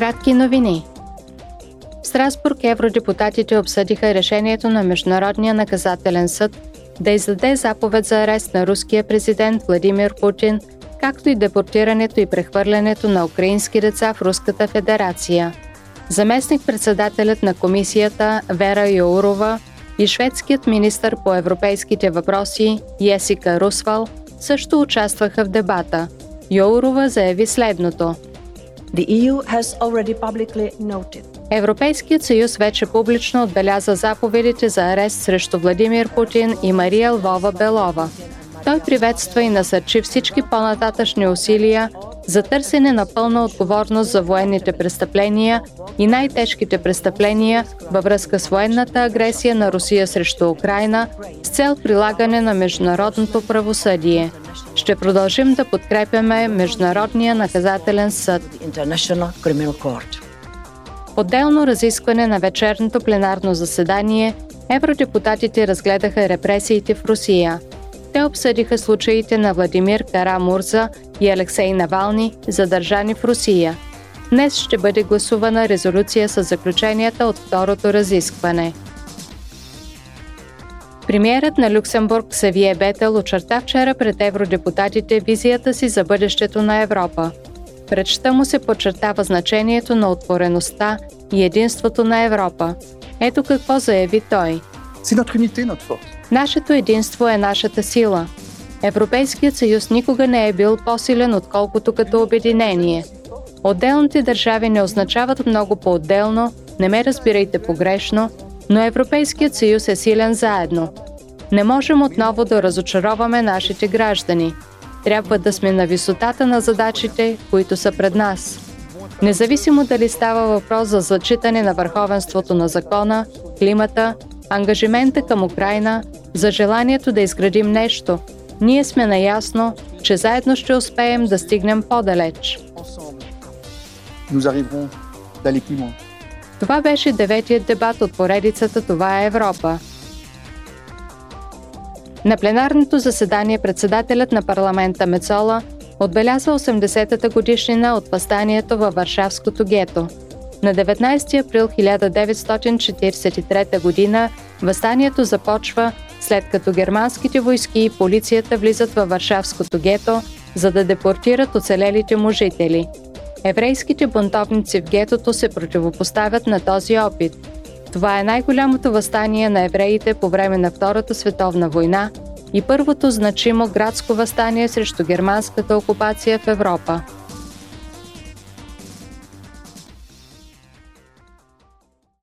Кратки новини. В Страсбург евродепутатите обсъдиха решението на Международния наказателен съд да издаде заповед за арест на руския президент Владимир Путин, както и депортирането и прехвърлянето на украински деца в Руската федерация. Заместник-председателят на комисията Вера Йоурова и шведският министр по европейските въпроси Есика Русвал също участваха в дебата. Йоурова заяви следното – Европейският съюз вече публично отбеляза заповедите за арест срещу Владимир Путин и Мария Лвова Белова. Той приветства и насърчи всички по-нататъчни усилия за търсене на пълна отговорност за военните престъпления и най-тежките престъпления във връзка с военната агресия на Русия срещу Украина с цел прилагане на международното правосъдие. Ще продължим да подкрепяме Международния наказателен съд. Отделно разискване на вечерното пленарно заседание евродепутатите разгледаха репресиите в Русия. Те обсъдиха случаите на Владимир Кара Мурза и Алексей Навални, задържани в Русия. Днес ще бъде гласувана резолюция с заключенията от второто разискване. Премиерът на Люксембург Савие Бетел очерта вчера пред евродепутатите визията си за бъдещето на Европа. Пред му се подчертава значението на отвореността и единството на Европа. Ето какво заяви той. Нашето единство е нашата сила. Европейският съюз никога не е бил по-силен, отколкото като обединение. Отделните държави не означават много по-отделно, не ме разбирайте погрешно, но Европейският съюз е силен заедно. Не можем отново да разочароваме нашите граждани. Трябва да сме на висотата на задачите, които са пред нас. Независимо дали става въпрос за зачитане на върховенството на закона, климата, ангажимента към Украина, за желанието да изградим нещо, ние сме наясно, че заедно ще успеем да стигнем по-далеч. Това беше деветият дебат от поредицата Това е Европа. На пленарното заседание председателят на парламента Мецола отбеляза 80-та годишнина от възстанието във Варшавското гето. На 19 април 1943 г. възстанието започва след като германските войски и полицията влизат във Варшавското гето, за да депортират оцелелите му жители – Еврейските бунтовници в гетото се противопоставят на този опит. Това е най-голямото възстание на евреите по време на Втората световна война и първото значимо градско възстание срещу германската окупация в Европа –